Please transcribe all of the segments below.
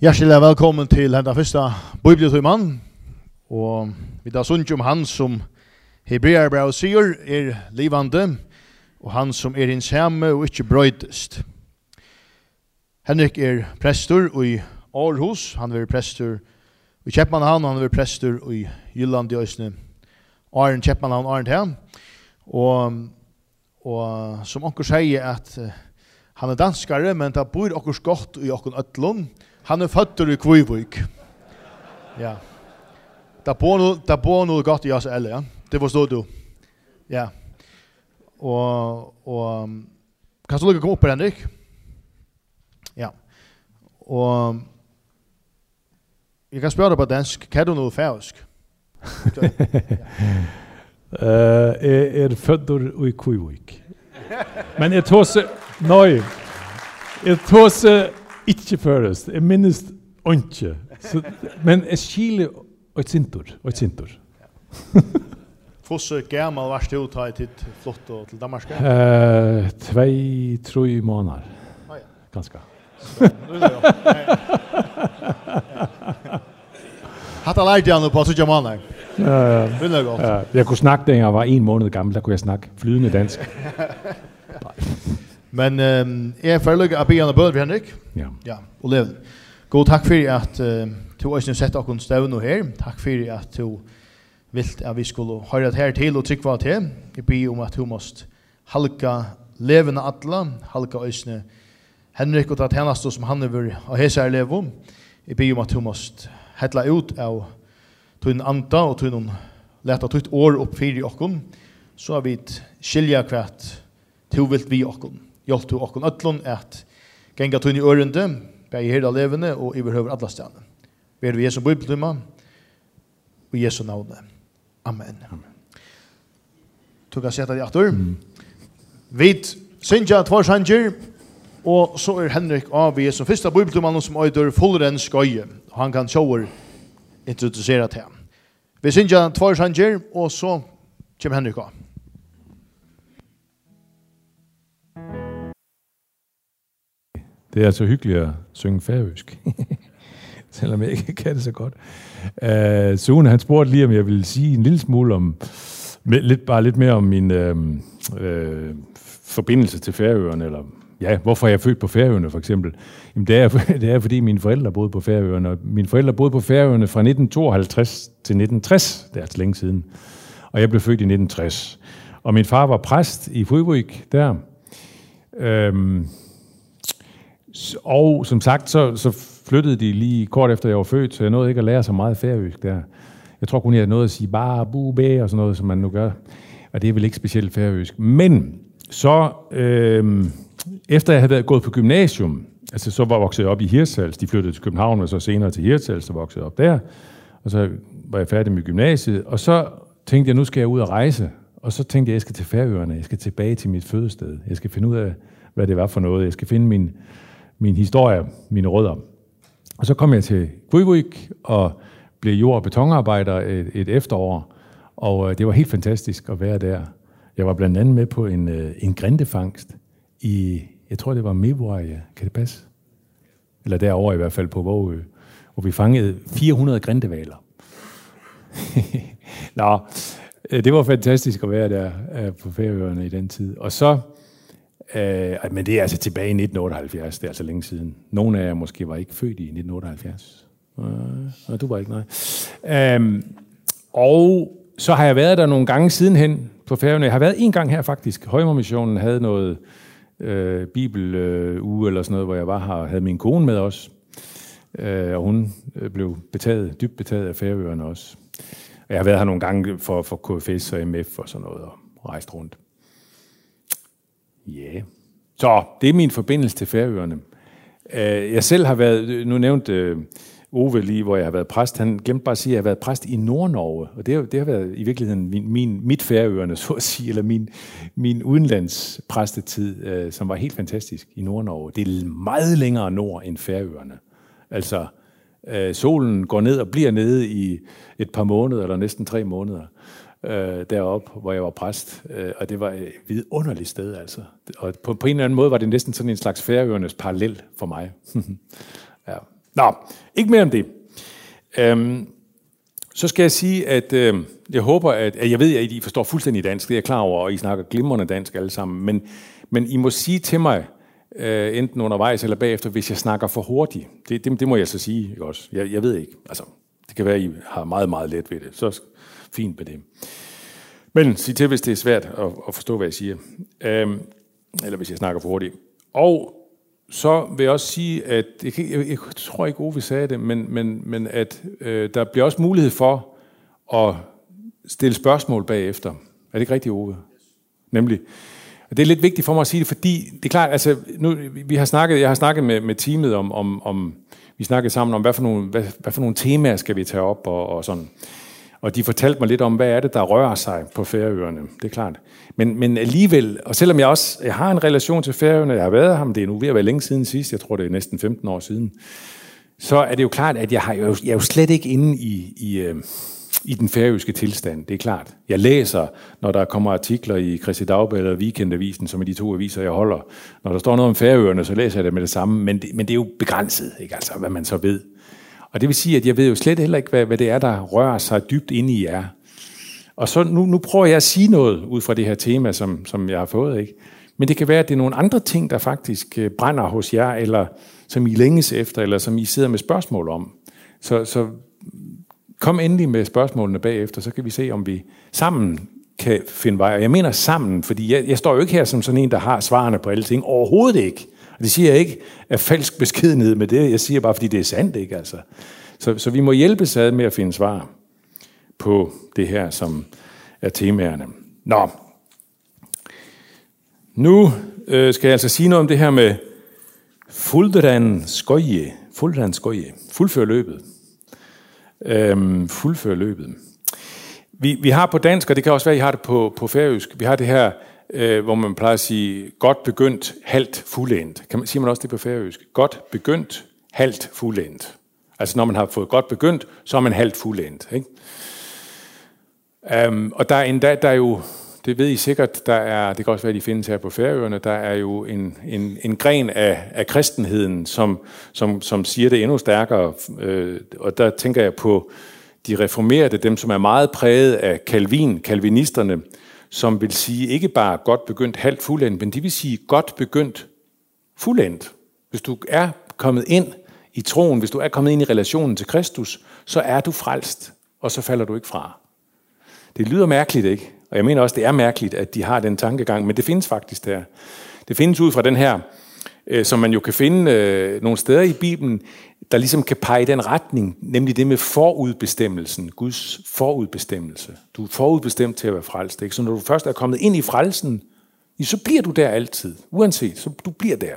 Hjertelig velkommen til denne første bibeltimen. Og vi tar sunt om han som Hebreerbrev sier er livande, og han som er hans samme og ikke brøydest. Henrik er prester i Aarhus, han er prester i Kjeppmannhavn, han er prester i Jylland i Øsne. Arne Kjeppmannhavn, Arne her. Og, og som onker sier at uh, han er danskare, men det bor okkur godt i okkur øtlund, Han er føtter i Kvivik. Ja. Da bor nu, da bor nu godt i oss alle, ja. Det forstår du. Ja. Og, og kan du lukke komme opp den, Henrik? Ja. Og jeg kan spørre deg på dansk. Kan du noe færøsk? Eh er födder i Kuivik. Men jag tåse nej. Jag tåse Ikke først. Jeg minnes ikke. Så, Men jeg skiler og et sintor, Og et sintur. Fosse gammal varst du ta i titt flott og til Danmark? Uh, tvei, tre måneder. Ah, ja. Ganske. Hatta lærte jeg nå på sånne måneder. Det er godt. Jeg kunne snakke da jeg var en måned gammel, da kunne jeg snakke flydende dansk. Men um, jeg får lykke av Bian og Bøl, Henrik. Ja. ja og Leven. God takk for at uh, du har sett dere støvn her. Takk for at du vilt at vi skulle høre det her til og trykke til. Jeg ber om at du måst halka levende atla, halka øsne Henrik og tatt hennastu som han er og hesa er levo. Jeg ber om at du måst hetla ut av tunn anda og tunn leta tutt år opp fyrir okkon, så har vi skilja kvart to vilt vi okkon hjelp hjelpte okken øtlån at genga tunn i ørende, bæg i herda levende og i behøver alle stedene. Ber Vi Jesu bibeltrymme og Jesu navne. Amen. Amen. Du kan sette deg etter. Mm. Vi synger tvær sanger, og så er Henrik av vi som første bibeltrymme som øyder fullren skøye. Han kan sjåer introdusere til ham. Vi synger tvær sanger, og så kommer Henrik av. Det er altså hyggeligt at synge færøsk. Selvom jeg ikke kan det så godt. Uh, Sune, han spurgte lige, om jeg ville sige en lille smule om, med, lidt, bare lidt mere om min uh, uh, forbindelse til Færøerne, eller ja, hvorfor jeg er født på Færøerne for eksempel. Jamen, det er, det er fordi mine forældre boede på Færøerne, og mine forældre boede på Færøerne fra 1952 til 1960, det er altså længe siden. Og jeg blev født i 1960. Og min far var præst i Føjvøk der. Øhm, og som sagt, så, så flyttede de lige kort efter jeg var født, så jeg nåede ikke at lære så meget færøsk der. Jeg tror kun, jeg nåede at sige bare, bu, bæ og sådan noget, som man nu gør. Og det er vel ikke specielt færøsk. Men så, øh, efter jeg havde været gået på gymnasium, altså så var jeg vokset op i Hirtshals, de flyttede til København, og så senere til Hirtshals, så voksede jeg op der. Og så var jeg færdig med gymnasiet, og så tænkte jeg, nu skal jeg ud og rejse. Og så tænkte jeg, jeg skal til Færøerne, jeg skal tilbage til mit fødested. Jeg skal finde ud af, hvad det var for noget. Jeg skal finde min, min historie, mine rødder. Og så kom jeg til Kvøjvøk og blev jord- og betonarbejder et, et efterår, og øh, det var helt fantastisk at være der. Jeg var blandt andet med på en, øh, en grindefangst i, jeg tror det var Mevoje, kan det passe? Eller derovre i hvert fald på Vågø, hvor vi fangede 400 grindevaler. Nå, øh, det var fantastisk at være der øh, på Færøerne i den tid. Og så, øh, men det er altså tilbage i 1978, det er altså længe siden. Nogle af jer måske var ikke født i 1978. Øh, du var ikke, nej. Øh, og så har jeg været der nogle gange sidenhen på Færøerne. Jeg har været en gang her faktisk. Højmermissionen havde noget øh, bibeluge øh, eller sådan noget, hvor jeg var her og havde min kone med os. Øh, og hun øh, blev betaget, dybt betaget af Færøerne også. Og jeg har været her nogle gange for, for KFS og MF og sådan noget, og rejst rundt. Ja. Yeah. Så det er min forbindelse til Færøerne. Øh, jeg selv har været, nu nævnte øh, Ove lige, hvor jeg har været præst, han glemte bare at sige, at jeg har været præst i Nordnorge, og det har, det har været i virkeligheden min, min, mit Færøerne, så at sige, eller min, min udenlandspræstetid, øh, som var helt fantastisk i Nordnorge. Det er meget længere nord end Færøerne. Altså, øh, solen går ned og bliver nede i et par måneder, eller næsten tre måneder, øh, deroppe, hvor jeg var præst. Øh, og det var et vidunderligt sted, altså. Og på, på en eller anden måde var det næsten sådan en slags Færøernes parallel for mig. ja. Nå, ikke mere om det. Øhm, så skal jeg sige, at øh, jeg håber, at, at jeg ved, at I forstår fuldstændig dansk, det er jeg klar over, og I snakker glimrende dansk alle sammen, men, men I må sige til mig, øh, enten undervejs eller bagefter, hvis jeg snakker for hurtigt. Det, det, det må jeg så sige, ikke også? Jeg, jeg ved ikke. Altså, det kan være, at I har meget, meget let ved det. Så fint med det. Men sig til, hvis det er svært at, at forstå, hvad jeg siger. Øhm, eller hvis jeg snakker for hurtigt. Og så vil jeg også sige, at jeg, jeg, jeg tror ikke, Ove sagde det, men, men, men at øh, der bliver også mulighed for at stille spørgsmål bagefter. Er det ikke rigtigt, Ove? Nemlig. Og det er lidt vigtigt for mig at sige det, fordi det er klart, altså, nu, vi har snakket, jeg har snakket med, med teamet om, om, om, vi snakkede sammen om, hvad for nogle, hvad, hvad for nogle temaer skal vi tage op og, og sådan. Og de fortalte mig lidt om, hvad er det, der rører sig på Færøerne. Det er klart. Men, men alligevel, og selvom jeg også jeg har en relation til Færøerne, jeg har været ham, det er nu ved at være længe siden sidst, jeg tror det er næsten 15 år siden, så er det jo klart, at jeg, har, jeg, er, jo, slet ikke inde i, i, øh, i den færøske tilstand, det er klart. Jeg læser, når der kommer artikler i Christi Dagblad eller Weekendavisen, som er de to aviser, jeg holder. Når der står noget om Færøerne, så læser jeg det med det samme, men det, men det er jo begrænset, ikke? Altså, hvad man så ved. Og det vil sige, at jeg ved jo slet heller ikke, hvad, hvad det er, der rører sig dybt inde i jer. Og så nu, nu prøver jeg at sige noget ud fra det her tema, som, som jeg har fået. Ikke? Men det kan være, at det er nogle andre ting, der faktisk øh, brænder hos jer, eller som I længes efter, eller som I sidder med spørgsmål om. Så, så kom endelig med spørgsmålene bagefter, så kan vi se, om vi sammen kan finde vej. Og jeg mener sammen, fordi jeg, jeg står jo ikke her som sådan en, der har svarene på alle ting. Overhovedet ikke. Det siger jeg ikke af falsk beskedenhed med det. Jeg siger bare, fordi det er sandt, ikke? Altså. Så, så vi må hjælpes ad med at finde svar på det her, som er temaerne. Nå. Nu øh, skal jeg altså sige noget om det her med fuldran skoje. Fuldran skoje. Fuldfør løbet. Øhm, fuldfør løbet. Vi, vi har på dansk, og det kan også være, at I har det på, på færøsk, vi har det her øh, hvor man plejer at sige, godt begyndt, halvt fuldendt. Kan man, siger man også det på færøsk? Godt begyndt, halvt fuldendt. Altså når man har fået godt begyndt, så er man halvt fuldendt. Ikke? Um, og der er endda, der er jo, det ved I sikkert, der er, det kan også være, de findes her på Færøerne, der er jo en, en, en gren af, af kristenheden, som, som, som siger det endnu stærkere. Øh, og der tænker jeg på de reformerede, dem som er meget præget af Calvin, kalvinisterne, som vil sige ikke bare godt begyndt halvt fuldendt, men de vil sige godt begyndt fuldendt. Hvis du er kommet ind i troen, hvis du er kommet ind i relationen til Kristus, så er du frelst, og så falder du ikke fra. Det lyder mærkeligt, ikke? Og jeg mener også, det er mærkeligt, at de har den tankegang, men det findes faktisk der. Det findes ud fra den her, øh, som man jo kan finde øh, nogle steder i Bibelen, der ligesom kan pege i den retning, nemlig det med forudbestemmelsen, Guds forudbestemmelse. Du er forudbestemt til at være frelst. Ikke? Så når du først er kommet ind i frelsen, så bliver du der altid, uanset, så du bliver der.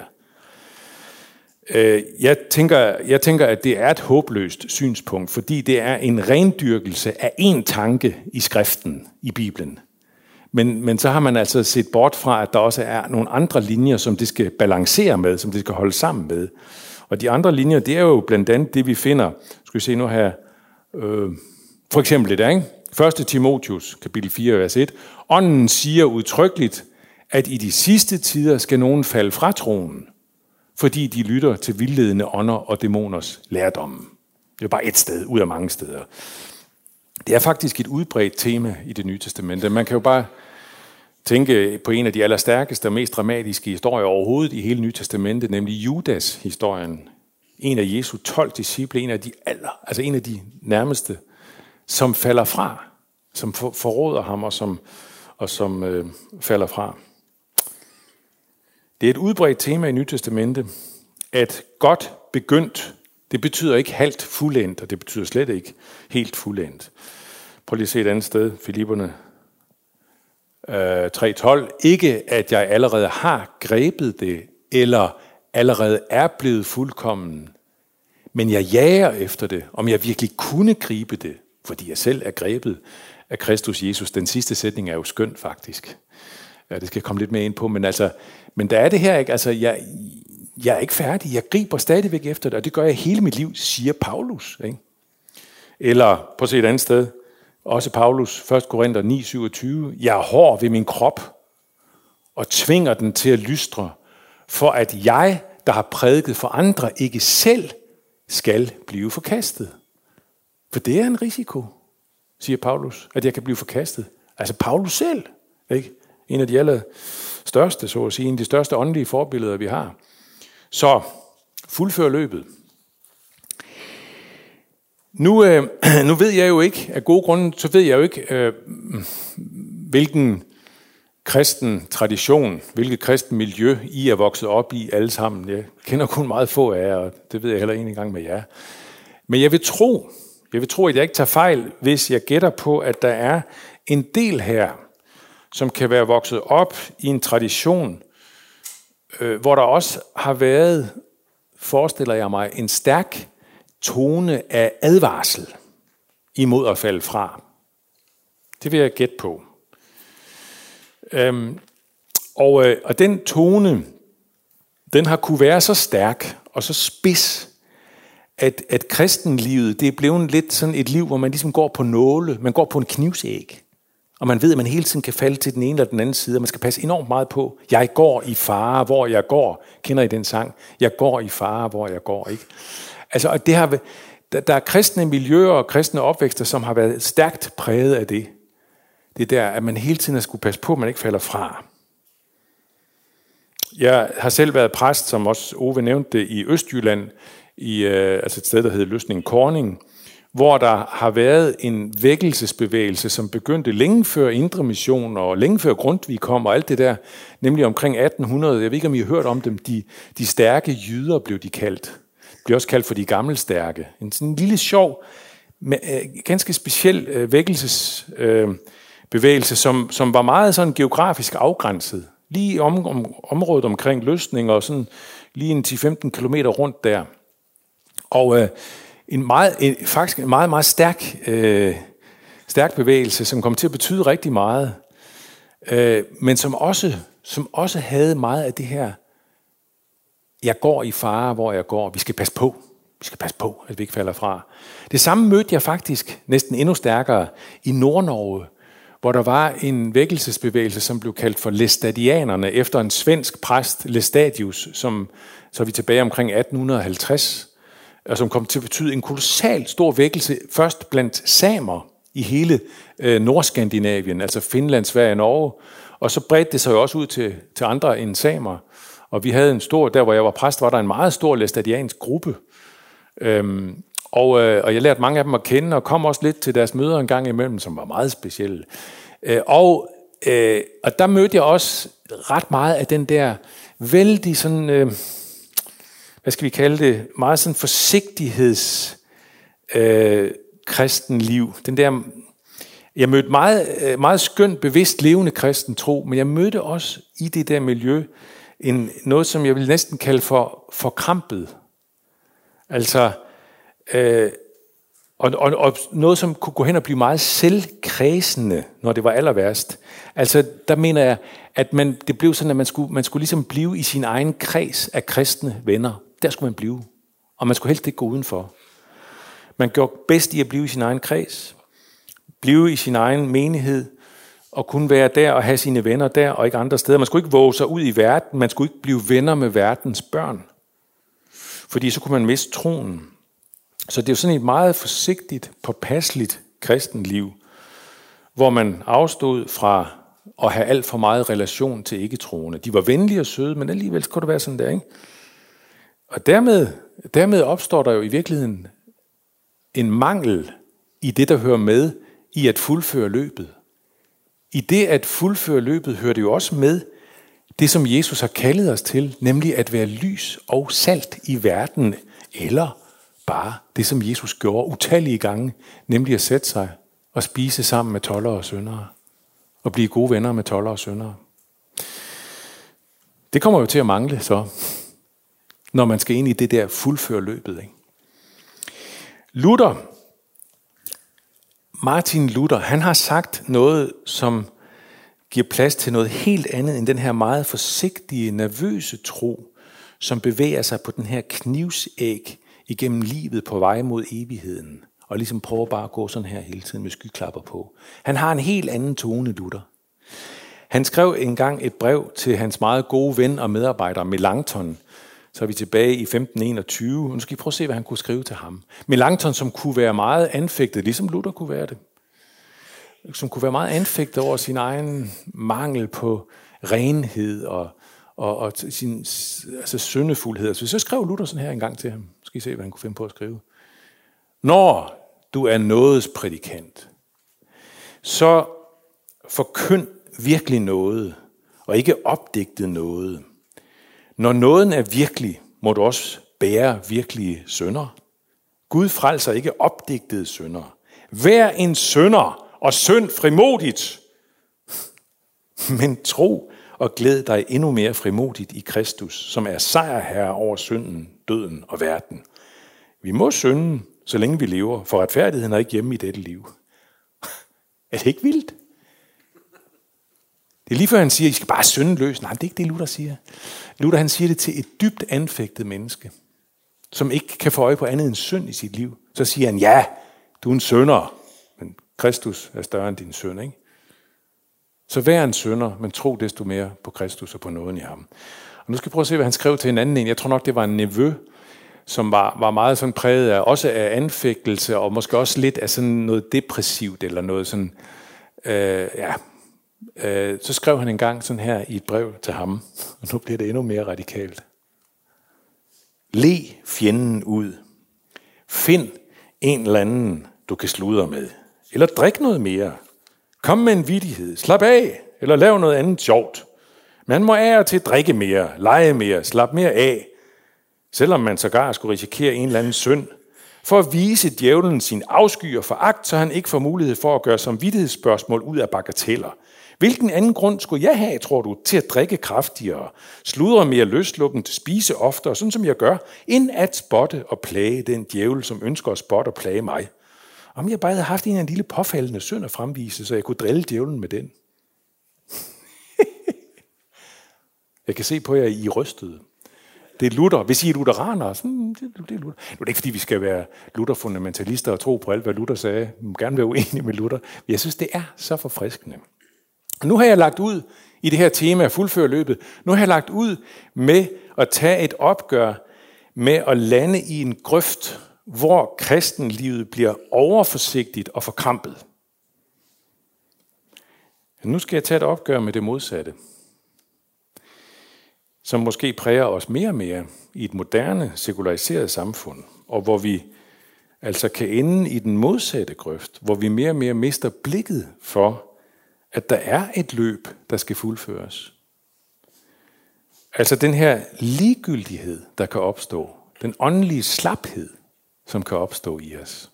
Øh, jeg tænker, jeg tænker, at det er et håbløst synspunkt, fordi det er en rendyrkelse af en tanke i skriften, i Bibelen. Men, men så har man altså set bort fra, at der også er nogle andre linjer, som det skal balancere med, som det skal holde sammen med. Og de andre linjer, det er jo blandt andet det, vi finder, skal vi se nu her, øh, for eksempel det der, ikke? 1. Timotius, kapitel 4, vers 1. Ånden siger udtrykkeligt, at i de sidste tider skal nogen falde fra troen, fordi de lytter til vildledende ånder og dæmoners lærdomme. Det er bare et sted, ud af mange steder. Det er faktisk et udbredt tema i det nye testamente. Man kan jo bare tænke på en af de allerstærkeste og mest dramatiske historier overhovedet i hele Nye Testamentet, nemlig Judas-historien. En af Jesu 12 disciple, en af de aller, altså en af de nærmeste, som falder fra, som forråder ham og som, og som øh, falder fra. Det er et udbredt tema i Nye Testamentet, at godt begyndt, det betyder ikke halvt fuldendt, og det betyder slet ikke helt fuldendt. Prøv lige at se et andet sted, Filipperne Øh, 3.12. Ikke at jeg allerede har grebet det, eller allerede er blevet fuldkommen, men jeg jager efter det, om jeg virkelig kunne gribe det, fordi jeg selv er grebet af Kristus Jesus. Den sidste sætning er jo skøn faktisk. Ja, det skal jeg komme lidt mere ind på, men altså, men der er det her ikke, altså, jeg, jeg er ikke færdig, jeg griber stadigvæk efter det, og det gør jeg hele mit liv, siger Paulus. Ikke? Eller, på at se et andet sted, også Paulus, 1. Korinther 9, 27. Jeg er hård ved min krop og tvinger den til at lystre, for at jeg, der har prædiket for andre, ikke selv skal blive forkastet. For det er en risiko, siger Paulus, at jeg kan blive forkastet. Altså Paulus selv, ikke? en af de aller største, så at sige, en af de største åndelige forbilleder, vi har. Så fuldfør løbet. Nu, øh, nu ved jeg jo ikke, af gode grunde, så ved jeg jo ikke, øh, hvilken kristen tradition, hvilket kristen miljø I er vokset op i alle sammen. Jeg kender kun meget få af jer, og det ved jeg heller ikke engang med jer. Men jeg vil tro, jeg vil tro, at jeg ikke tager fejl, hvis jeg gætter på, at der er en del her, som kan være vokset op i en tradition, øh, hvor der også har været, forestiller jeg mig, en stærk tone af advarsel imod at falde fra. Det vil jeg gætte på. Øhm, og, øh, og den tone, den har kunne være så stærk og så spids, at, at kristenlivet, det er blevet lidt sådan et liv, hvor man ligesom går på nåle, man går på en knivsæg. Og man ved, at man hele tiden kan falde til den ene eller den anden side, og man skal passe enormt meget på. Jeg går i fare, hvor jeg går. Kender I den sang? Jeg går i fare, hvor jeg går. Ikke? Altså, og det har, der, der er kristne miljøer og kristne opvækster, som har været stærkt præget af det. Det der, at man hele tiden skulle passe på, at man ikke falder fra. Jeg har selv været præst, som også Ove nævnte det, i Østjylland, i øh, altså et sted, der hedder Løsning Korning, hvor der har været en vækkelsesbevægelse, som begyndte længe før Indre Mission og længe før Grundtvig kom og alt det der, nemlig omkring 1800. Jeg ved ikke, om I har hørt om dem. De, de stærke jyder blev de kaldt bliver også kaldt for de gamle stærke. En sådan en lille sjov, med, øh, ganske speciel øh, vækkelsesbevægelse, øh, som, som var meget sådan geografisk afgrænset. Lige om, om, området omkring løsning og sådan lige en 10-15 km rundt der. Og øh, en meget, en, faktisk en meget, meget stærk, øh, stærk bevægelse, som kom til at betyde rigtig meget, øh, men som også, som også havde meget af det her, jeg går i fare, hvor jeg går, vi skal passe på, vi skal passe på, at vi ikke falder fra. Det samme mødte jeg faktisk næsten endnu stærkere i Nordnorge, hvor der var en vækkelsesbevægelse, som blev kaldt for Lestadianerne, efter en svensk præst, Lestadius, som så er vi tilbage omkring 1850, og som kom til at betyde en kolossal stor vækkelse, først blandt samer i hele øh, Nordskandinavien, altså Finland, Sverige og Norge, og så bredte det sig jo også ud til, til andre end samer. Og vi havde en stor, der hvor jeg var præst, var der en meget stor læstadiansk gruppe. Øhm, og, øh, og jeg lærte mange af dem at kende, og kom også lidt til deres møder en gang imellem, som var meget specielle. Øh, og, øh, og der mødte jeg også ret meget af den der vældig sådan... Øh, hvad skal vi kalde det, meget sådan forsigtigheds øh, kristen liv. Den der, jeg mødte meget, øh, meget skønt, bevidst levende kristen tro, men jeg mødte også i det der miljø en, noget, som jeg vil næsten kalde for forkrampet. Altså, øh, og, og, og noget, som kunne gå hen og blive meget selvkredsende, når det var aller værst. Altså, der mener jeg, at man, det blev sådan, at man skulle, man skulle ligesom blive i sin egen kreds af kristne venner der skulle man blive. Og man skulle helst ikke gå udenfor. Man gjorde bedst i at blive i sin egen kreds, blive i sin egen menighed, og kunne være der og have sine venner der og ikke andre steder. Man skulle ikke våge sig ud i verden, man skulle ikke blive venner med verdens børn. Fordi så kunne man miste troen. Så det er jo sådan et meget forsigtigt, påpasseligt kristenliv, hvor man afstod fra at have alt for meget relation til ikke-troende. De var venlige og søde, men alligevel kunne det være sådan der, ikke? Og dermed, dermed opstår der jo i virkeligheden en mangel i det, der hører med i at fuldføre løbet. I det at fuldføre løbet hører det jo også med det, som Jesus har kaldet os til, nemlig at være lys og salt i verden, eller bare det, som Jesus gjorde utallige gange, nemlig at sætte sig og spise sammen med toller og syndere, og blive gode venner med toller og syndere. Det kommer jo til at mangle så når man skal ind i det der fuldføre løbet. Ikke? Luther, Martin Luther, han har sagt noget, som giver plads til noget helt andet end den her meget forsigtige, nervøse tro, som bevæger sig på den her knivsæg igennem livet på vej mod evigheden, og ligesom prøver bare at gå sådan her hele tiden med skyklapper på. Han har en helt anden tone, Luther. Han skrev engang et brev til hans meget gode ven og medarbejder Melanchthon, så er vi tilbage i 1521. Nu skal I prøve at se, hvad han kunne skrive til ham. Melanchthon, som kunne være meget anfægtet, ligesom Luther kunne være det. Som kunne være meget anfægtet over sin egen mangel på renhed og, og, og sin altså syndefuldhed. Så, så skrev Luther sådan her en gang til ham. Nu skal I se, hvad han kunne finde på at skrive. Når du er nådes prædikant, så forkynd virkelig noget, og ikke opdigtet noget. Når nåden er virkelig, må du også bære virkelige sønder. Gud frelser ikke opdigtede sønder. Vær en sønder og synd frimodigt. Men tro og glæd dig endnu mere frimodigt i Kristus, som er sejrherre over synden, døden og verden. Vi må synde, så længe vi lever, for retfærdigheden er ikke hjemme i dette liv. Er det ikke vildt? Det er lige før han siger, at I skal bare synde løs. Nej, det er ikke det, Luther siger. Luther han siger det til et dybt anfægtet menneske, som ikke kan få øje på andet end synd i sit liv. Så siger han, ja, du er en sønder, men Kristus er større end din synd, ikke? Så vær en sønder, men tro desto mere på Kristus og på nåden i ham. Og nu skal vi prøve at se, hvad han skrev til en anden en. Jeg tror nok, det var en nevø, som var, var meget sådan præget af, også af anfægtelse, og måske også lidt af sådan noget depressivt, eller noget sådan, øh, ja, øh, så skrev han en gang sådan her i et brev til ham, og nu bliver det endnu mere radikalt. Le fjenden ud. Find en eller anden, du kan sludre med. Eller drik noget mere. Kom med en vidighed. Slap af. Eller lav noget andet sjovt. Man må ære til at drikke mere, lege mere, slap mere af. Selvom man sågar skulle risikere en eller anden synd. For at vise djævlen sin afsky og foragt, så han ikke får mulighed for at gøre som vidtighedsspørgsmål ud af bagateller. Hvilken anden grund skulle jeg have, tror du, til at drikke kraftigere, sludre mere løsluppen, spise oftere, sådan som jeg gør, end at spotte og plage den djævel, som ønsker at spotte og plage mig? Om jeg bare havde haft en, en lille påfaldende synd at fremvise, så jeg kunne drille djævlen med den. jeg kan se på jer, I rystede. Det er Luther. Hvis I er lutheraner, så hmm, det, det er Luther. Nu er det ikke, fordi vi skal være Luther-fundamentalister og tro på alt, hvad Luther sagde. Vi må gerne være uenige med Luther. Jeg synes, det er så forfriskende. Nu har jeg lagt ud i det her tema, fuldføre løbet, nu har jeg lagt ud med at tage et opgør med at lande i en grøft, hvor kristenlivet bliver overforsigtigt og forkrampet. Nu skal jeg tage et opgør med det modsatte, som måske præger os mere og mere i et moderne, sekulariseret samfund, og hvor vi altså kan ende i den modsatte grøft, hvor vi mere og mere mister blikket for, at der er et løb, der skal fuldføres. Altså den her ligegyldighed, der kan opstå, den åndelige slaphed, som kan opstå i os.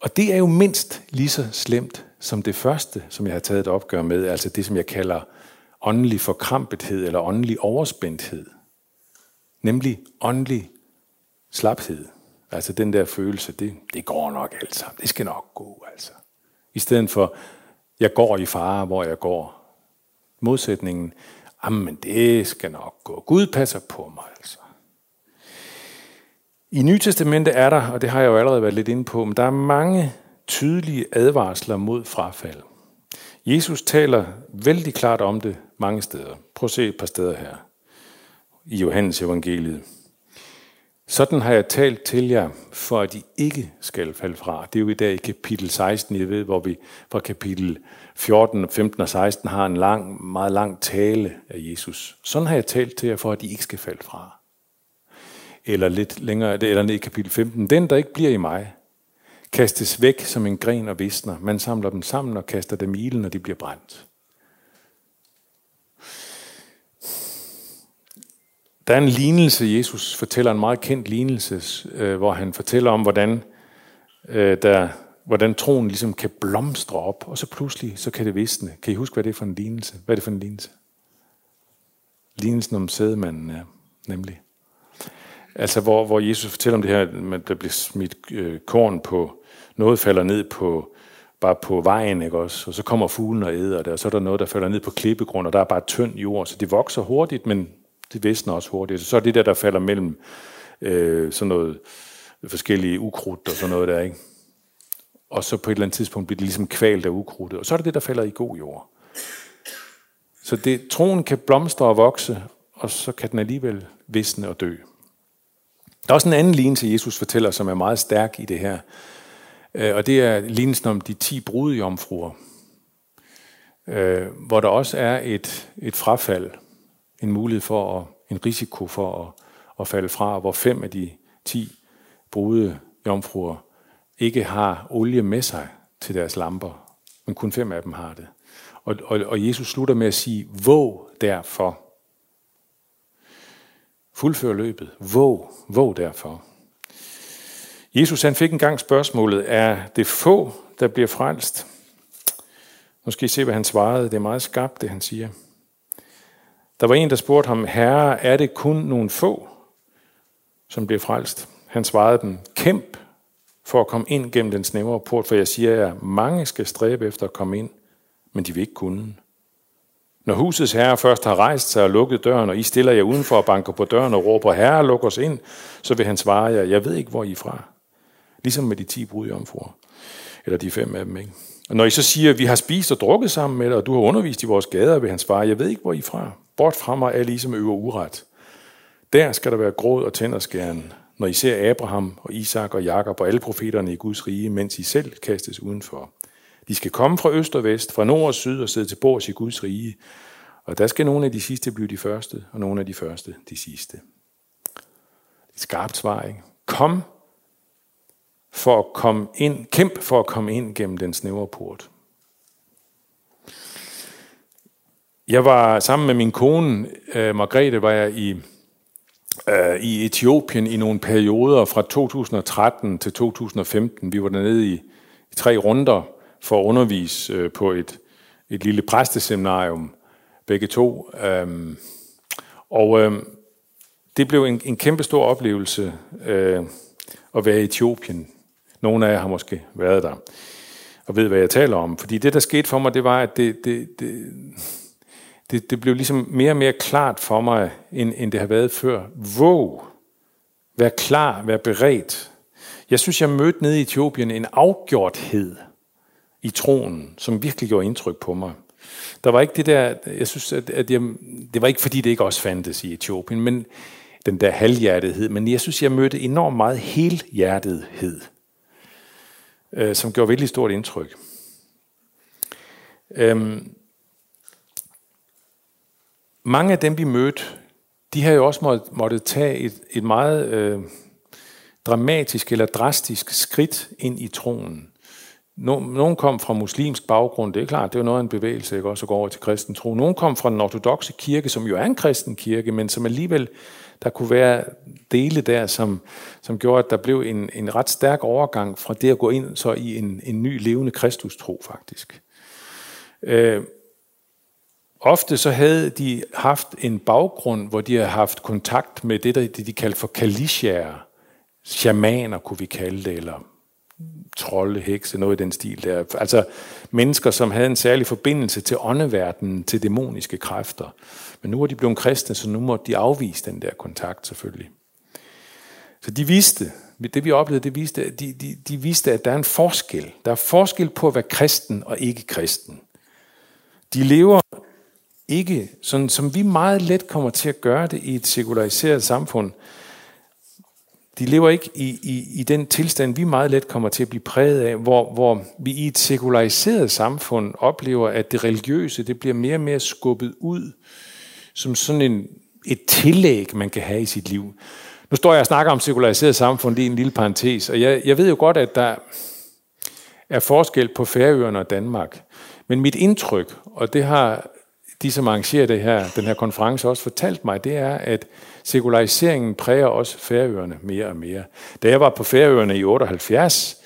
Og det er jo mindst lige så slemt som det første, som jeg har taget et opgør med, altså det, som jeg kalder åndelig forkrampethed eller åndelig overspændthed. Nemlig åndelig slaphed. Altså den der følelse, det, det går nok alt sammen. Det skal nok gå, altså. I stedet for, jeg går i fare, hvor jeg går. Modsætningen, men det skal nok gå. Gud passer på mig, altså. I Nye Testamente er der, og det har jeg jo allerede været lidt inde på, men der er mange tydelige advarsler mod frafald. Jesus taler vældig klart om det mange steder. Prøv at se et par steder her i Johannes evangeliet. Sådan har jeg talt til jer, for at I ikke skal falde fra. Det er jo i dag i kapitel 16, jeg ved, hvor vi fra kapitel 14, 15 og 16 har en lang, meget lang tale af Jesus. Sådan har jeg talt til jer, for at I ikke skal falde fra. Eller lidt længere, eller ned i kapitel 15. Den, der ikke bliver i mig, kastes væk som en gren og visner. Man samler dem sammen og kaster dem i ilden, når de bliver brændt. Der er en lignelse, Jesus fortæller en meget kendt lignelse, øh, hvor han fortæller om, hvordan, øh, der, hvordan troen ligesom kan blomstre op, og så pludselig så kan det visne. Kan I huske, hvad det er for en lignelse? Hvad er det for en lignelse? Lignelsen om sædemanden er, nemlig. Altså, hvor, hvor Jesus fortæller om det her, at der bliver smidt øh, korn på, noget falder ned på, bare på vejen, ikke også? Og så kommer fuglen og æder det, og så er der noget, der falder ned på klippegrund, og der er bare tynd jord, så det vokser hurtigt, men det visner også hurtigt. Så er det der, der falder mellem øh, sådan noget forskellige ukrudt og sådan noget der, ikke? Og så på et eller andet tidspunkt bliver det ligesom kvalt af ukrudtet. Og så er det det, der falder i god jord. Så det, troen kan blomstre og vokse, og så kan den alligevel visne og dø. Der er også en anden lignelse, Jesus fortæller, som er meget stærk i det her. Øh, og det er lignelsen om de ti brudjomfruer, øh, hvor der også er et, et frafald, en mulighed for, at, en risiko for at, at falde fra, hvor fem af de ti brudejomfruer ikke har olie med sig til deres lamper, men kun fem af dem har det. Og, og, og Jesus slutter med at sige, våg derfor. Fuldfør løbet. Våg, våg derfor. Jesus han fik engang spørgsmålet, er det få, der bliver frelst? Nu skal I se, hvad han svarede. Det er meget skarpt, det han siger. Der var en, der spurgte ham, Herre, er det kun nogle få, som bliver frelst? Han svarede dem, kæmp for at komme ind gennem den snævre port, for jeg siger jer, mange skal stræbe efter at komme ind, men de vil ikke kunne. Når husets herre først har rejst sig og lukket døren, og I stiller jer udenfor og banker på døren og råber, herre, luk os ind, så vil han svare jer, jeg ved ikke, hvor I er fra. Ligesom med de ti brudjomfruer. Eller de fem af dem, ikke? Og når I så siger, vi har spist og drukket sammen med dig, og du har undervist i vores gader, vil han svare, jeg ved ikke, hvor I er fra. Bort fra mig, alle I, som øver uret. Der skal der være gråd og tænderskæren, når I ser Abraham og Isak og Jakob og alle profeterne i Guds rige, mens I selv kastes udenfor. De skal komme fra øst og vest, fra nord og syd og sidde til bords i Guds rige. Og der skal nogle af de sidste blive de første, og nogle af de første de sidste. Et skarpt svar, ikke? Kom for at komme ind, kæmp for at komme ind gennem den snævre port. Jeg var sammen med min kone, øh, Margrethe, var jeg i, øh, i Etiopien i nogle perioder fra 2013 til 2015. Vi var dernede i, i tre runder for at undervise øh, på et, et lille præsteseminarium, begge to. Øh, og øh, det blev en, en kæmpe stor oplevelse øh, at være i Etiopien. Nogle af jer har måske været der og ved, hvad jeg taler om. Fordi det, der skete for mig, det var, at det, det, det, det, det blev ligesom mere og mere klart for mig, end, end det har været før. Våg. Vær klar, vær beredt. Jeg synes, jeg mødte nede i Etiopien en afgjorthed i troen, som virkelig gjorde indtryk på mig. Der var ikke det der, jeg synes, at, at jeg, det var ikke fordi, det ikke også fandtes i Etiopien, men den der halvhjertethed, men jeg synes, jeg mødte enormt meget helhjertethed øh, som gjorde virkelig stort indtryk. Øhm, mange af dem, vi mødte, de har jo også måttet, måtte tage et, et meget øh, dramatisk eller drastisk skridt ind i troen. Nogle kom fra muslimsk baggrund, det er klart, det er jo noget af en bevægelse, ikke? også at gå over til kristen tro. Nogle kom fra den ortodoxe kirke, som jo er en kristen kirke, men som alligevel der kunne være dele der, som, som gjorde, at der blev en, en ret stærk overgang fra det at gå ind så i en, en ny levende kristustro faktisk. Øh, ofte så havde de haft en baggrund, hvor de havde haft kontakt med det, der, det de kaldte for kalishager, shamaner kunne vi kalde det, eller trolde, hekse, noget i den stil der. Altså mennesker, som havde en særlig forbindelse til åndeverdenen, til dæmoniske kræfter. Men nu var de blevet kristne, så nu måtte de afvise den der kontakt selvfølgelig. Så de vidste, det vi oplevede, det viste, de, de, de vidste, at der er en forskel. Der er forskel på at være kristen og ikke kristen. De lever ikke sådan, som vi meget let kommer til at gøre det i et sekulariseret samfund. De lever ikke i, i, i den tilstand, vi meget let kommer til at blive præget af, hvor, hvor vi i et sekulariseret samfund oplever, at det religiøse det bliver mere og mere skubbet ud som sådan en, et tillæg, man kan have i sit liv. Nu står jeg og snakker om sekulariseret samfund, det er en lille parentes, og jeg, jeg ved jo godt, at der er forskel på Færøerne og Danmark. Men mit indtryk, og det har de, som arrangerer det her, den her konference også fortalt mig, det er, at sekulariseringen præger også Færøerne mere og mere. Da jeg var på Færøerne i 78,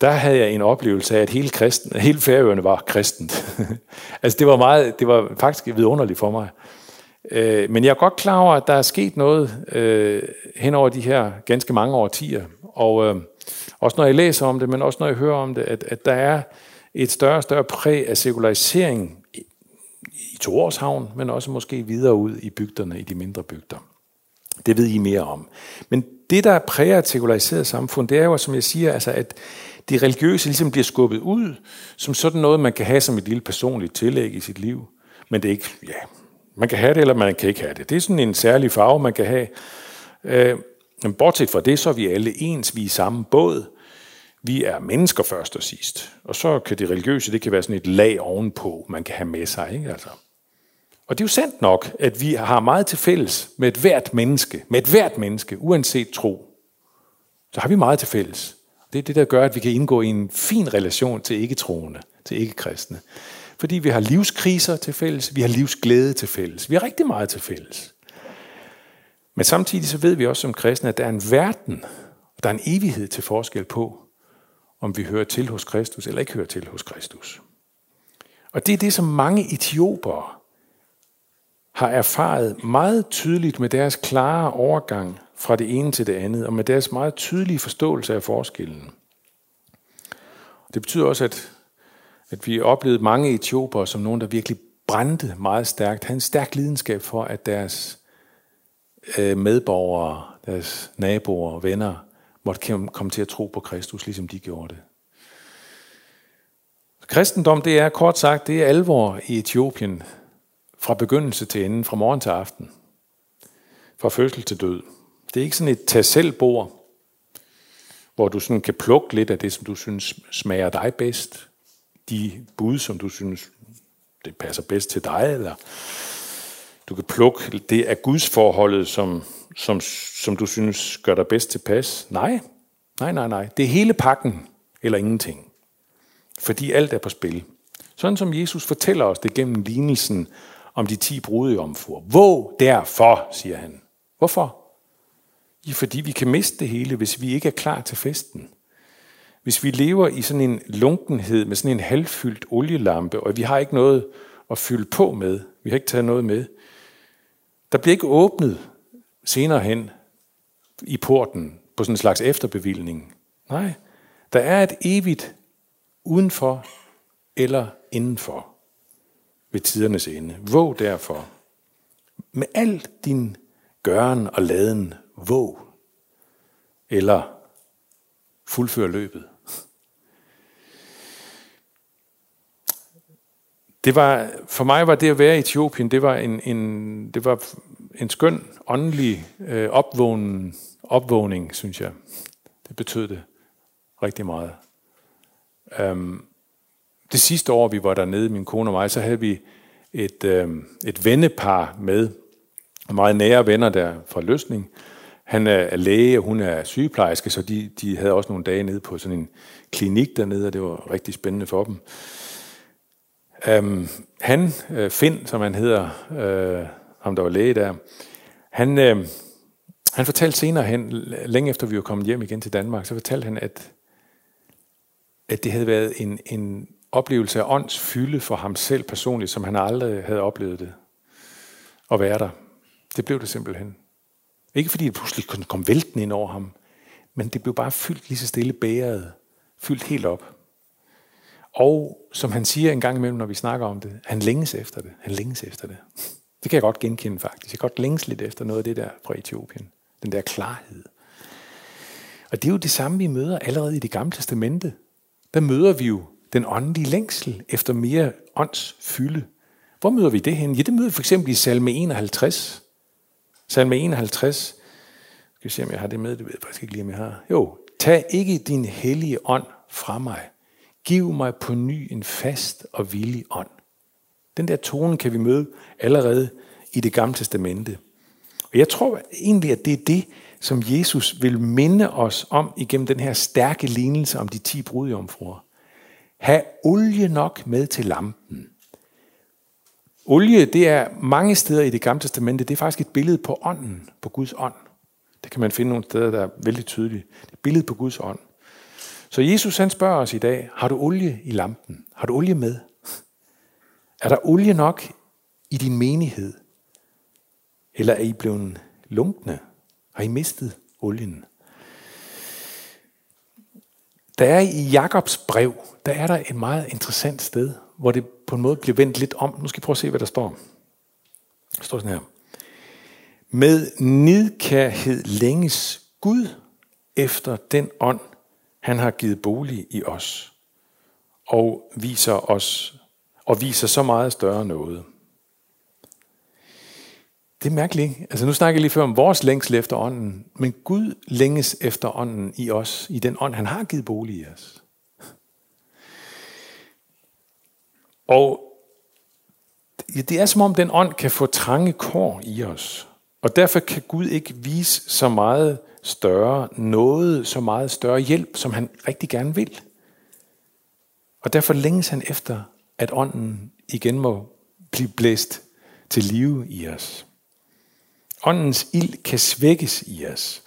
der havde jeg en oplevelse af, at hele, kristen, hele Færøerne var kristent. altså det var, meget, det var faktisk vidunderligt for mig. Øh, men jeg er godt klar over, at der er sket noget øh, hen over de her ganske mange årtier. Og øh, også når jeg læser om det, men også når jeg hører om det, at, at der er et større og større præg af sekularisering Torshavn, men også måske videre ud i bygderne, i de mindre bygder. Det ved I mere om. Men det, der præger et sekulariseret samfund, det er jo, som jeg siger, altså, at det religiøse ligesom bliver skubbet ud, som sådan noget, man kan have som et lille personligt tillæg i sit liv. Men det er ikke, ja, Man kan have det, eller man kan ikke have det. Det er sådan en særlig farve, man kan have. Øh, men bortset fra det, så er vi alle ens, vi er i samme båd. Vi er mennesker først og sidst. Og så kan det religiøse, det kan være sådan et lag ovenpå, man kan have med sig. Ikke? Altså. Og det er jo sandt nok, at vi har meget til fælles med et hvert menneske. Med et hvert menneske, uanset tro. Så har vi meget til fælles. Det er det, der gør, at vi kan indgå i en fin relation til ikke-troende, til ikke-kristne. Fordi vi har livskriser til fælles, vi har livsglæde til fælles. Vi har rigtig meget til fælles. Men samtidig så ved vi også som kristne, at der er en verden, og der er en evighed til forskel på, om vi hører til hos Kristus eller ikke hører til hos Kristus. Og det er det, som mange etiopere har erfaret meget tydeligt med deres klare overgang fra det ene til det andet, og med deres meget tydelige forståelse af forskellen. Det betyder også, at, at vi oplevede mange etiopere som nogen, der virkelig brændte meget stærkt, havde en stærk lidenskab for, at deres øh, medborgere, deres naboer og venner måtte komme til at tro på Kristus, ligesom de gjorde det. Kristendom, det er kort sagt, det er alvor i Etiopien, fra begyndelse til ende, fra morgen til aften, fra fødsel til død. Det er ikke sådan et tag selv bord, hvor du sådan kan plukke lidt af det, som du synes smager dig bedst. De bud, som du synes, det passer bedst til dig, eller du kan plukke det af Guds forholdet, som, som, som du synes gør dig bedst tilpas. Nej, nej, nej, nej. Det er hele pakken, eller ingenting. Fordi alt er på spil. Sådan som Jesus fortæller os det gennem lignelsen om de ti brudjomfruer. Våg derfor, siger han. Hvorfor? Ja, fordi vi kan miste det hele, hvis vi ikke er klar til festen. Hvis vi lever i sådan en lunkenhed med sådan en halvfyldt olielampe, og vi har ikke noget at fylde på med, vi har ikke taget noget med, der bliver ikke åbnet senere hen i porten på sådan en slags efterbevilgning. Nej, der er et evigt udenfor eller indenfor ved tidernes ende. Våg derfor. Med alt din gøren og laden, våg. Eller fuldfør løbet. Det var, for mig var det at være i Etiopien, det var en, en, det var en skøn åndelig øh, opvågning, opvågning, synes jeg. Det betød det rigtig meget. Um, det sidste år, vi var dernede, min kone og mig, så havde vi et, øh, et vennepar med, meget nære venner der fra Løsning. Han er læge, og hun er sygeplejerske, så de, de havde også nogle dage nede på sådan en klinik dernede, og det var rigtig spændende for dem. Um, han, øh, Finn, som han hedder, øh, ham der var læge der, han, øh, han fortalte senere hen, længe efter vi var kommet hjem igen til Danmark, så fortalte han, at, at det havde været en, en oplevelse af ånds fylde for ham selv personligt, som han aldrig havde oplevet det. At være der. Det blev det simpelthen. Ikke fordi det pludselig kom vælten ind over ham, men det blev bare fyldt lige så stille bæret. Fyldt helt op. Og som han siger en gang imellem, når vi snakker om det, han længes efter det. Han længes efter det. Det kan jeg godt genkende faktisk. Jeg kan godt længes lidt efter noget af det der fra Etiopien. Den der klarhed. Og det er jo det samme, vi møder allerede i det gamle testamente. Der møder vi jo den åndelige længsel efter mere ånds fylde. Hvor møder vi det hen? Ja, det møder vi for eksempel i salme 51. Salme 51. Skal vi se, om jeg har det med? Det ved jeg faktisk ikke lige, om jeg har. Jo, tag ikke din hellige ånd fra mig. Giv mig på ny en fast og villig ånd. Den der tone kan vi møde allerede i det gamle testamente. Og jeg tror egentlig, at det er det, som Jesus vil minde os om igennem den her stærke lignelse om de ti brudjomfruer have olie nok med til lampen. Olie, det er mange steder i det gamle testamente, det er faktisk et billede på ånden, på Guds ånd. Det kan man finde nogle steder, der er vældig tydeligt. Det er et billede på Guds ånd. Så Jesus han spørger os i dag, har du olie i lampen? Har du olie med? Er der olie nok i din menighed? Eller er I blevet lunkne? Har I mistet olien? Der er i Jakobs brev, der er der et meget interessant sted, hvor det på en måde bliver vendt lidt om. Nu skal jeg prøve at se, hvad der står. Der står sådan her. Med nidkærhed længes Gud efter den ånd, han har givet bolig i os, og viser os og viser så meget større noget. Det er mærkeligt. Ikke? Altså nu snakker jeg lige før om vores længsel efter ånden, men Gud længes efter ånden i os, i den ånd, han har givet bolig i os. Og det er som om den ånd kan få trange kår i os. Og derfor kan Gud ikke vise så meget større noget, så meget større hjælp, som han rigtig gerne vil. Og derfor længes han efter, at ånden igen må blive blæst til live i os. Åndens ild kan svækkes i os.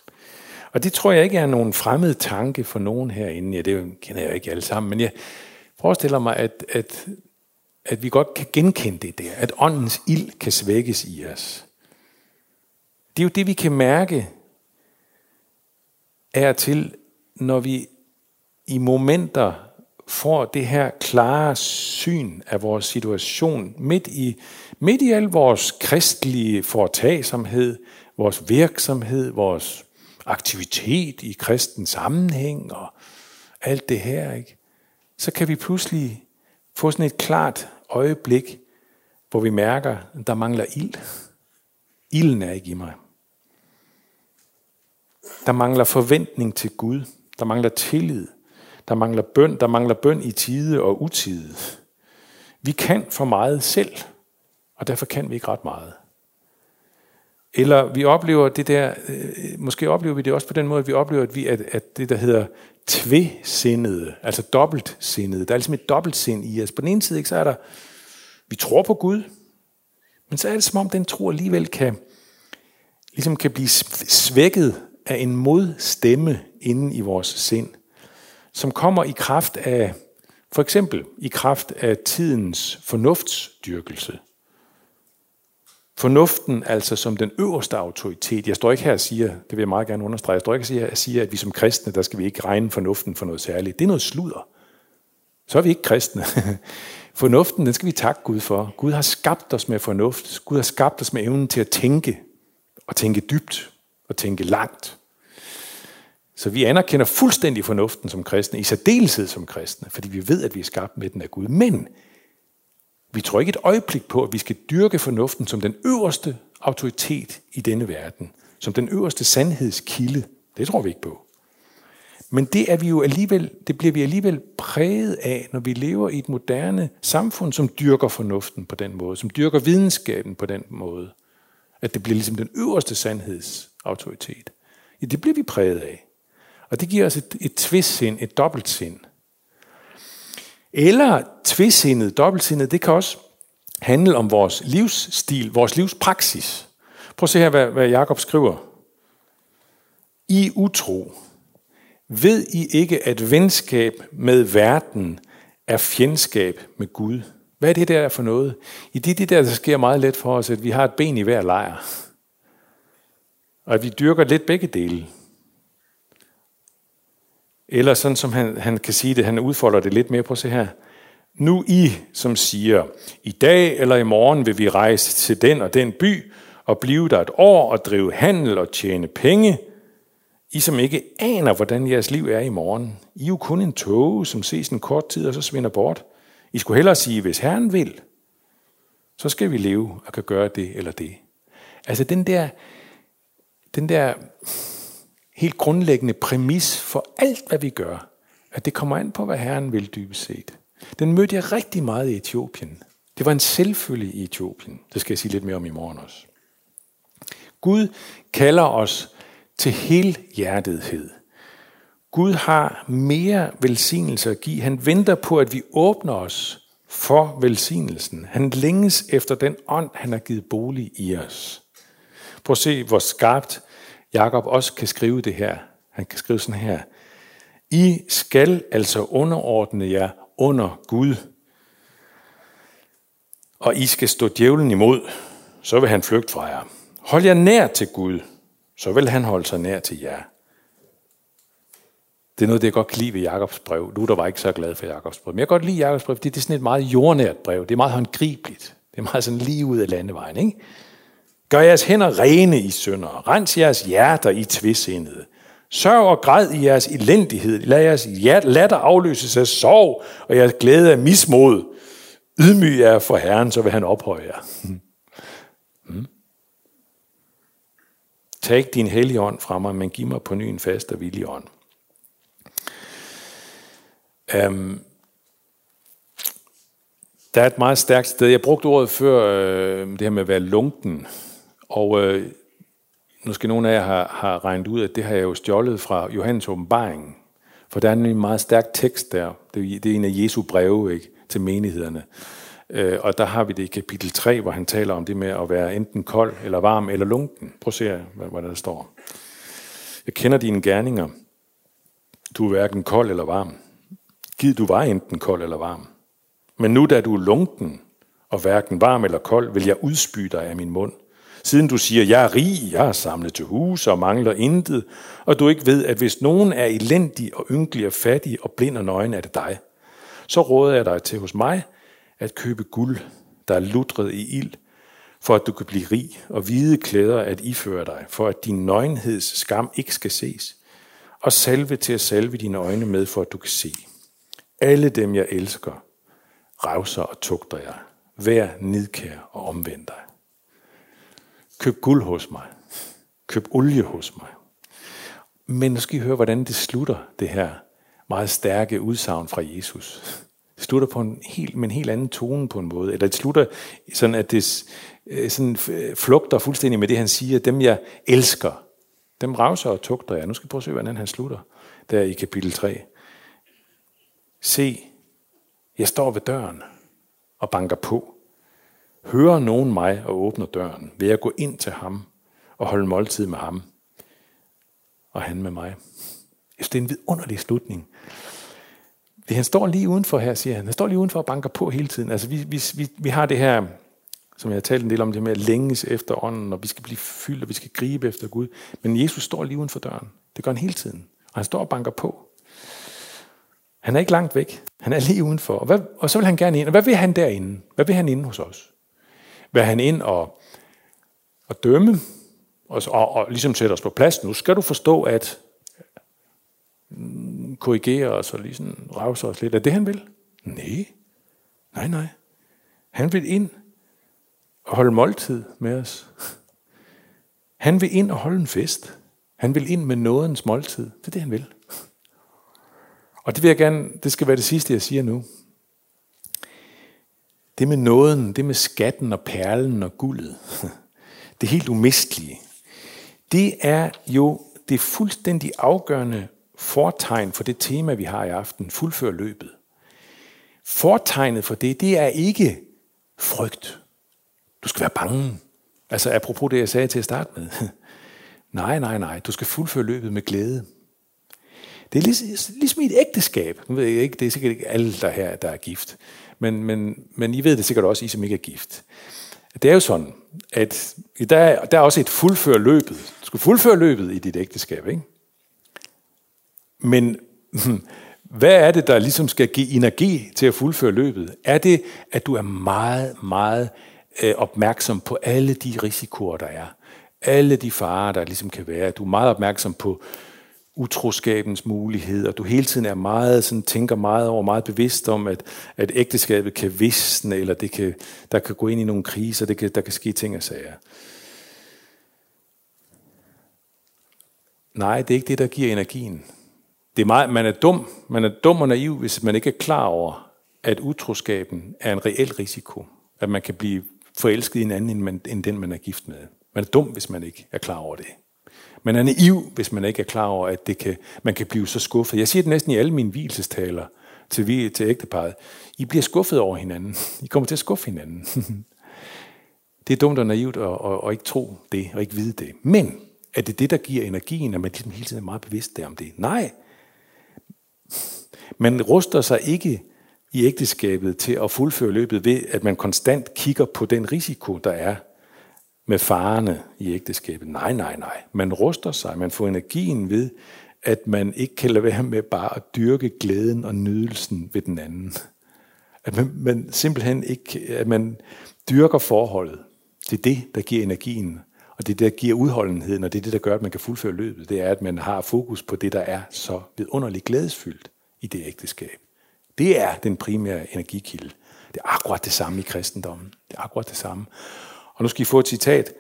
Og det tror jeg ikke er nogen fremmed tanke for nogen herinde. Ja, det kender jeg ikke alle sammen, men jeg forestiller mig, at, at, at vi godt kan genkende det der, at åndens ild kan svækkes i os. Det er jo det, vi kan mærke er til, når vi i momenter får det her klare syn af vores situation midt i, midt i al vores kristelige foretagsomhed, vores virksomhed, vores aktivitet i kristen sammenhæng og alt det her, ikke? så kan vi pludselig få sådan et klart øjeblik, hvor vi mærker, at der mangler ild. Ilden er ikke i mig. Der mangler forventning til Gud. Der mangler tillid. Der mangler bøn. Der mangler bøn i tide og utide. Vi kan for meget selv, og derfor kan vi ikke ret meget. Eller vi oplever det der, øh, måske oplever vi det også på den måde, at vi oplever, at vi at, at det, der hedder tvæsindede, altså dobbeltsindede, der er ligesom et dobbeltsind i os. På den ene side, ikke, så er der, vi tror på Gud, men så er det som om, den tro alligevel kan, ligesom kan blive svækket af en modstemme inde i vores sind, som kommer i kraft af, for eksempel i kraft af tidens fornuftsdyrkelse. Fornuften altså som den øverste autoritet. Jeg står ikke her og siger, det vil jeg meget gerne understrege, jeg står ikke her og siger, at vi som kristne, der skal vi ikke regne fornuften for noget særligt. Det er noget sludder. Så er vi ikke kristne. Fornuften, den skal vi takke Gud for. Gud har skabt os med fornuft. Gud har skabt os med evnen til at tænke, og tænke dybt, og tænke langt. Så vi anerkender fuldstændig fornuften som kristne, i særdeleshed som kristne, fordi vi ved, at vi er skabt med den af Gud. Men vi tror ikke et øjeblik på, at vi skal dyrke fornuften som den øverste autoritet i denne verden, som den øverste sandhedskilde. Det tror vi ikke på. Men det, er vi jo alligevel, det bliver vi alligevel præget af, når vi lever i et moderne samfund, som dyrker fornuften på den måde, som dyrker videnskaben på den måde. At det bliver ligesom den øverste sandhedsautoritet. Ja, det bliver vi præget af. Og det giver os et, et tvistsind, et dobbeltsind. Eller tvisindet, dobbeltsindet, det kan også handle om vores livsstil, vores livspraksis. Prøv at se her, hvad, hvad Jakob skriver. I utro, ved I ikke, at venskab med verden er fjendskab med Gud? Hvad er det der for noget? I det, det der, der sker meget let for os, at vi har et ben i hver lejr. Og at vi dyrker lidt begge dele. Eller sådan som han, han kan sige det, han udfolder det lidt mere på se her. Nu I, som siger, i dag eller i morgen vil vi rejse til den og den by, og blive der et år og drive handel og tjene penge. I som ikke aner, hvordan jeres liv er i morgen. I er jo kun en tåge, som ses en kort tid og så svinder bort. I skulle hellere sige, hvis Herren vil, så skal vi leve og kan gøre det eller det. Altså den der, den der helt grundlæggende præmis for alt, hvad vi gør, at det kommer an på, hvad Herren vil dybest set. Den mødte jeg rigtig meget i Etiopien. Det var en selvfølge i Etiopien. Det skal jeg sige lidt mere om i morgen også. Gud kalder os til helhjertethed. Gud har mere velsignelse at give. Han venter på, at vi åbner os for velsignelsen. Han længes efter den ånd, han har givet bolig i os. Prøv at se, hvor skarpt Jakob også kan skrive det her. Han kan skrive sådan her. I skal altså underordne jer under Gud. Og I skal stå djævlen imod, så vil han flygte fra jer. Hold jer nær til Gud, så vil han holde sig nær til jer. Det er noget, det jeg godt kan lide ved Jakobs brev. Du der var ikke så glad for Jakobs brev. Men jeg kan godt lide Jakobs brev, fordi det er sådan et meget jordnært brev. Det er meget håndgribeligt. Det er meget sådan lige ud af landevejen. Ikke? Gør jeres hænder rene i sønder. Rens jeres hjerter i tvidsindede. Sørg og græd i jeres elendighed. Lad jeres latter afløses af sorg, og jeres glæde af mismod. Ydmyg jer for Herren, så vil han ophøje jer. Mm. Tag ikke din hellige ånd fra mig, men giv mig på ny en fast og villig ånd. Um, der er et meget stærkt sted. Jeg brugte ordet før, øh, det her med at være lunken. Og øh, nu skal nogle af jer har, har regnet ud, at det har jeg jo stjålet fra Johannes åbenbaring. For der er en meget stærk tekst der. Det er, det er en af Jesu breve ikke, til menighederne. Øh, og der har vi det i kapitel 3, hvor han taler om det med at være enten kold eller varm eller lunken. Prøv at se, hvad, hvad der står. Jeg kender dine gerninger. Du er hverken kold eller varm. Gid du var enten kold eller varm. Men nu da du er lunken og hverken varm eller kold, vil jeg udspy dig af min mund. Siden du siger, jeg er rig, jeg er samlet til hus og mangler intet, og du ikke ved, at hvis nogen er elendig og ynkelig og fattig og blind og nøgen, er det dig. Så råder jeg dig til hos mig at købe guld, der er lutret i ild, for at du kan blive rig, og hvide klæder at iføre dig, for at din nøgenheds skam ikke skal ses, og salve til at salve dine øjne med, for at du kan se. Alle dem, jeg elsker, revser og tugter jeg. Vær nidkær og omvend dig. Køb guld hos mig. Køb olie hos mig. Men nu skal I høre, hvordan det slutter, det her meget stærke udsagn fra Jesus. Det slutter på en helt, med en helt anden tone på en måde. Eller det slutter sådan, at det øh, sådan øh, flugter fuldstændig med det, han siger. Dem, jeg elsker, dem rauser og tugter jeg. Nu skal vi prøve at se, hvordan han slutter. Der i kapitel 3. Se, jeg står ved døren og banker på. Hører nogen mig og åbner døren, vil jeg gå ind til ham og holde måltid med ham, og han med mig. Det er en vidunderlig slutning. Det, han står lige udenfor her, siger han. Han står lige udenfor og banker på hele tiden. Altså, vi, vi, vi, vi har det her, som jeg har talt en del om, det med at længes efter ånden, og vi skal blive fyldt, og vi skal gribe efter Gud. Men Jesus står lige uden for døren. Det gør han hele tiden. Og han står og banker på. Han er ikke langt væk. Han er lige udenfor. Og, hvad, og så vil han gerne ind. Og hvad vil han derinde? Hvad vil han inde hos os? Vil han ind og, og dømme? Og, og, og ligesom sætte os på plads? Nu skal du forstå, at mm, korrigere os og ligesom rave os lidt. Er det, han vil? Nej. Nej, nej. Han vil ind og holde måltid med os. Han vil ind og holde en fest. Han vil ind med nådens måltid. Det er det, han vil. Og det vil jeg gerne, det skal være det sidste, jeg siger nu. Det med nåden, det med skatten og perlen og guldet, det helt umistelige, det er jo det fuldstændig afgørende fortegn for det tema, vi har i aften, fuldfør løbet. Fortegnet for det, det er ikke frygt. Du skal være bange. Altså apropos det, jeg sagde til at starte med. Nej, nej, nej. Du skal fuldføre løbet med glæde. Det er ligesom, ligesom i et ægteskab. Nu ved jeg ikke, det er sikkert ikke alle, der her, der er gift. Men, men, men I ved det sikkert også, I som ikke er gift. Det er jo sådan, at der, der er også et fuldfør løbet. Du skal fuldføre løbet i dit ægteskab, ikke? Men hmm, hvad er det, der ligesom skal give energi til at fuldføre løbet? Er det, at du er meget, meget øh, opmærksom på alle de risikoer, der er? Alle de farer, der ligesom kan være. Du er meget opmærksom på utroskabens muligheder. Du hele tiden er meget, sådan, tænker meget over, meget bevidst om, at, at ægteskabet kan visne, eller det kan, der kan gå ind i nogle kriser, det kan, der kan ske ting og sager. Nej, det er ikke det, der giver energien. Det er meget, man er dum, man er dum og naiv, hvis man ikke er klar over, at utroskaben er en reel risiko. At man kan blive forelsket i en anden, end, man, end den, man er gift med. Man er dum, hvis man ikke er klar over det. Man er naiv, hvis man ikke er klar over, at det kan, man kan blive så skuffet. Jeg siger det næsten i alle mine hvilesestaler til, vi, til ægteparet. I bliver skuffet over hinanden. I kommer til at skuffe hinanden. det er dumt og naivt at, at, at ikke tro det, og ikke vide det. Men er det det, der giver energien, at man ligesom hele tiden er meget bevidst der om det? Nej. Man ruster sig ikke i ægteskabet til at fuldføre løbet ved, at man konstant kigger på den risiko, der er med farerne i ægteskabet. Nej, nej, nej. Man ruster sig, man får energien ved, at man ikke kan lade være med bare at dyrke glæden og nydelsen ved den anden. At man, man simpelthen ikke, at man dyrker forholdet. Det er det, der giver energien, og det er det, der giver udholdenheden, og det er det, der gør, at man kan fuldføre løbet. Det er, at man har fokus på det, der er så vidunderligt glædesfyldt i det ægteskab. Det er den primære energikilde. Det er akkurat det samme i kristendommen. Det er akkurat det samme. Og nu skal I få et citat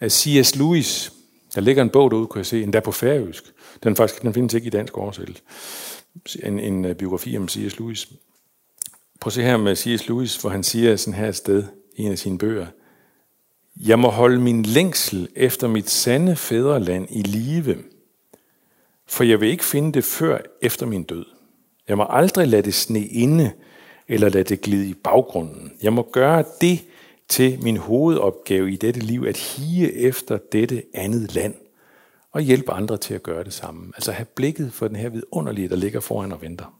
af C.S. Lewis. Der ligger en bog derude, kunne jeg se, endda på færøsk. Den, faktisk, den findes ikke i dansk oversættelse. En, en uh, biografi om C.S. Lewis. Prøv at se her med C.S. Lewis, hvor han siger sådan her et sted i en af sine bøger. Jeg må holde min længsel efter mit sande fædreland i live, for jeg vil ikke finde det før efter min død. Jeg må aldrig lade det sne inde, eller lade det glide i baggrunden. Jeg må gøre det til min hovedopgave i dette liv, at hige efter dette andet land, og hjælpe andre til at gøre det samme. Altså have blikket for den her vidunderlige, der ligger foran og venter.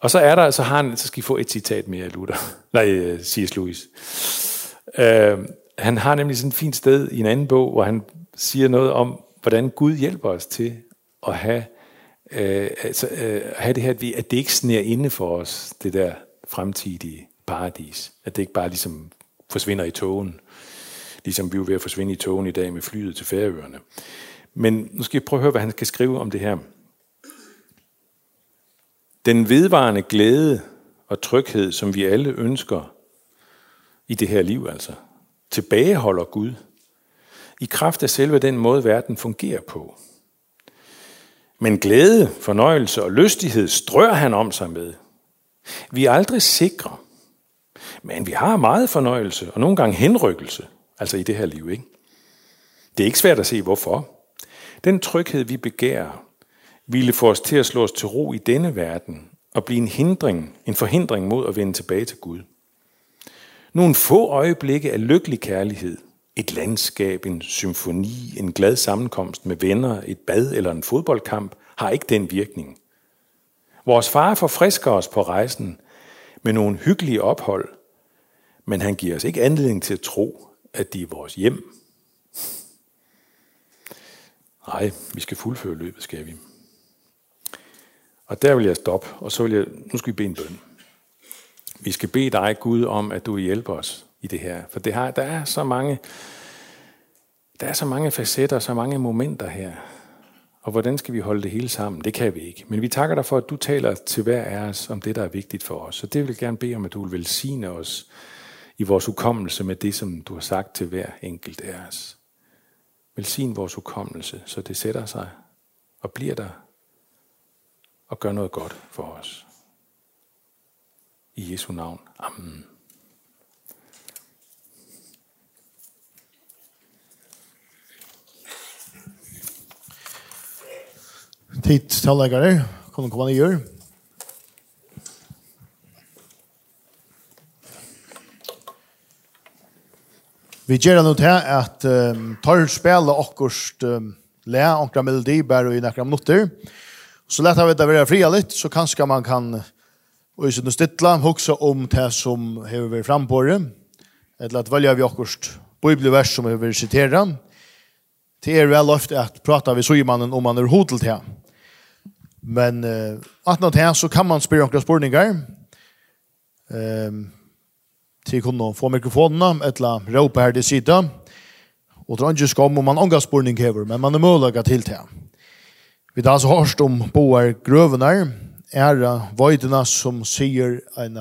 Og så er der, så har han, så skal I få et citat mere, Luther. Nej, øh, C.S. Lewis. Uh, han har nemlig sådan et fint sted i en anden bog, hvor han siger noget om, hvordan Gud hjælper os til at have, uh, altså, uh, have det her, at, vi, at det ikke sner inde for os, det der fremtidige paradis. At det ikke bare ligesom forsvinder i togen, ligesom vi er ved at forsvinde i togen i dag med flyet til Færøerne. Men nu skal jeg prøve at høre, hvad han skal skrive om det her. Den vedvarende glæde og tryghed, som vi alle ønsker i det her liv, altså, tilbageholder Gud i kraft af selve den måde, verden fungerer på. Men glæde, fornøjelse og lystighed strør han om sig med. Vi er aldrig sikre, men vi har meget fornøjelse og nogle gange henrykkelse, altså i det her liv. Ikke? Det er ikke svært at se, hvorfor. Den tryghed, vi begærer, ville få os til at slå os til ro i denne verden og blive en hindring, en forhindring mod at vende tilbage til Gud. Nogle få øjeblikke af lykkelig kærlighed, et landskab, en symfoni, en glad sammenkomst med venner, et bad eller en fodboldkamp, har ikke den virkning. Vores far forfrisker os på rejsen med nogle hyggelige ophold, men han giver os ikke anledning til at tro, at de er vores hjem. Nej, vi skal fuldføre løbet, skal vi. Og der vil jeg stoppe, og så vil jeg, nu skal vi bede en bøn. Vi skal bede dig, Gud, om, at du hjælper os i det her. For det har, der er så mange, der er så mange facetter, så mange momenter her. Og hvordan skal vi holde det hele sammen? Det kan vi ikke. Men vi takker dig for, at du taler til hver af os om det, der er vigtigt for os. Så det vil jeg gerne bede om, at du vil velsigne os i vores hukommelse med det, som du har sagt til hver enkelt af os. Velsign vores hukommelse, så det sætter sig og bliver der og gør noget godt for os. I Jesu navn. Amen. Tid tallegare, kunne komme ned Vi gjør nå til at um, tar spille akkurat um, le, akkurat melodi, bare i nekker minutter. Så lett har vi det være fria litt, så kanskje man kan og i sin stittla, hukse om det som har vært frem på det. Eller at velger vi akkurat bibelvers som har vært siteret. Det er vel ofte at prata vi symannen om man er hodel til. Men uh, at nå til så kan man spørre akkurat spørninger. Um, til kunne få mikrofonene, etla råpe her til sida, og det er ikke skam om man ångas spurning hever, men man er mulig til det. Vi har altså hørt om boer grøvene, er voidene som sier en,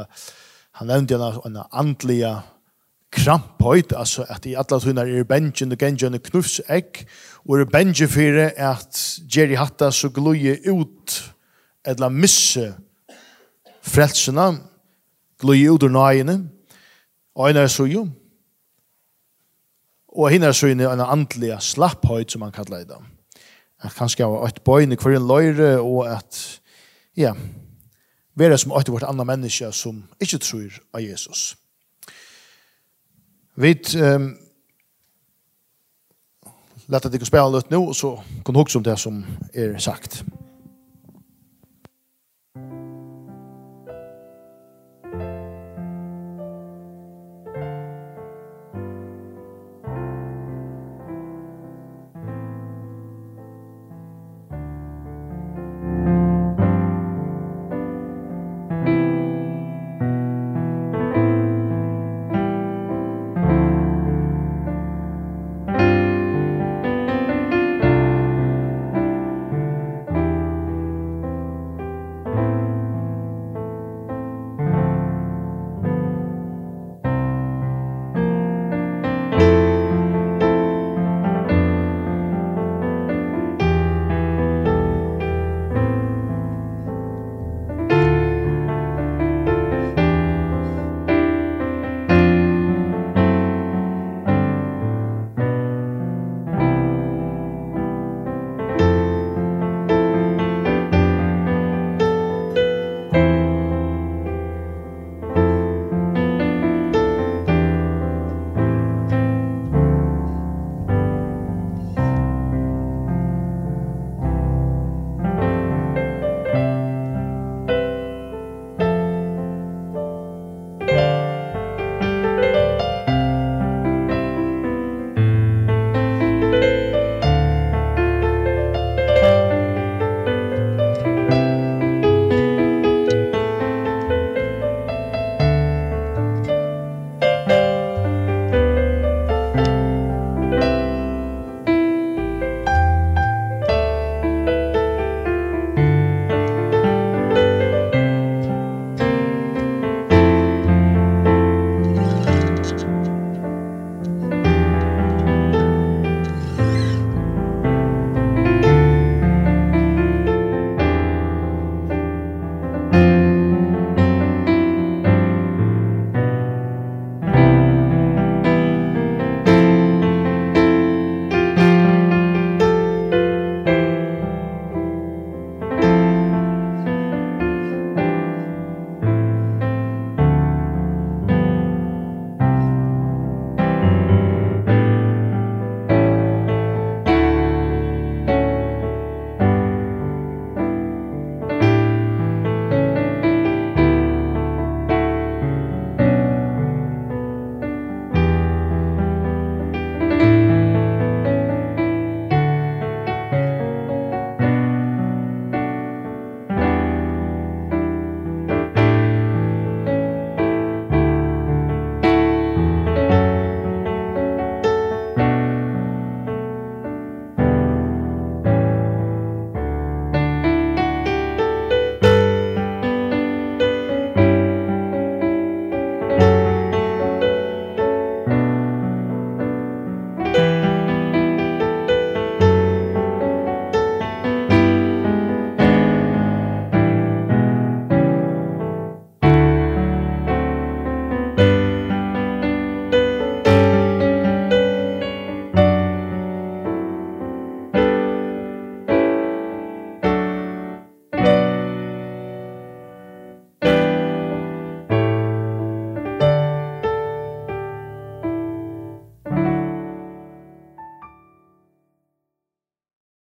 han nevnte en, en andlige kramphøyt, altså at i alle tunner er benjen og genjen og ekk, og er benjen for at Jerry Hatta så gløye ut eller misse frelsene, gløye ut ur nøyene, Og en er suju. Og hinn er suju en andelig slapphøyt, som man kallar det. At kanskje ha et bøyne hver en løyre, og at, ja, være som åtte vårt andre menneske som ikke tror av Jesus. Vi um, lette deg å spille litt nå, og så kan du huske om det som er sagt.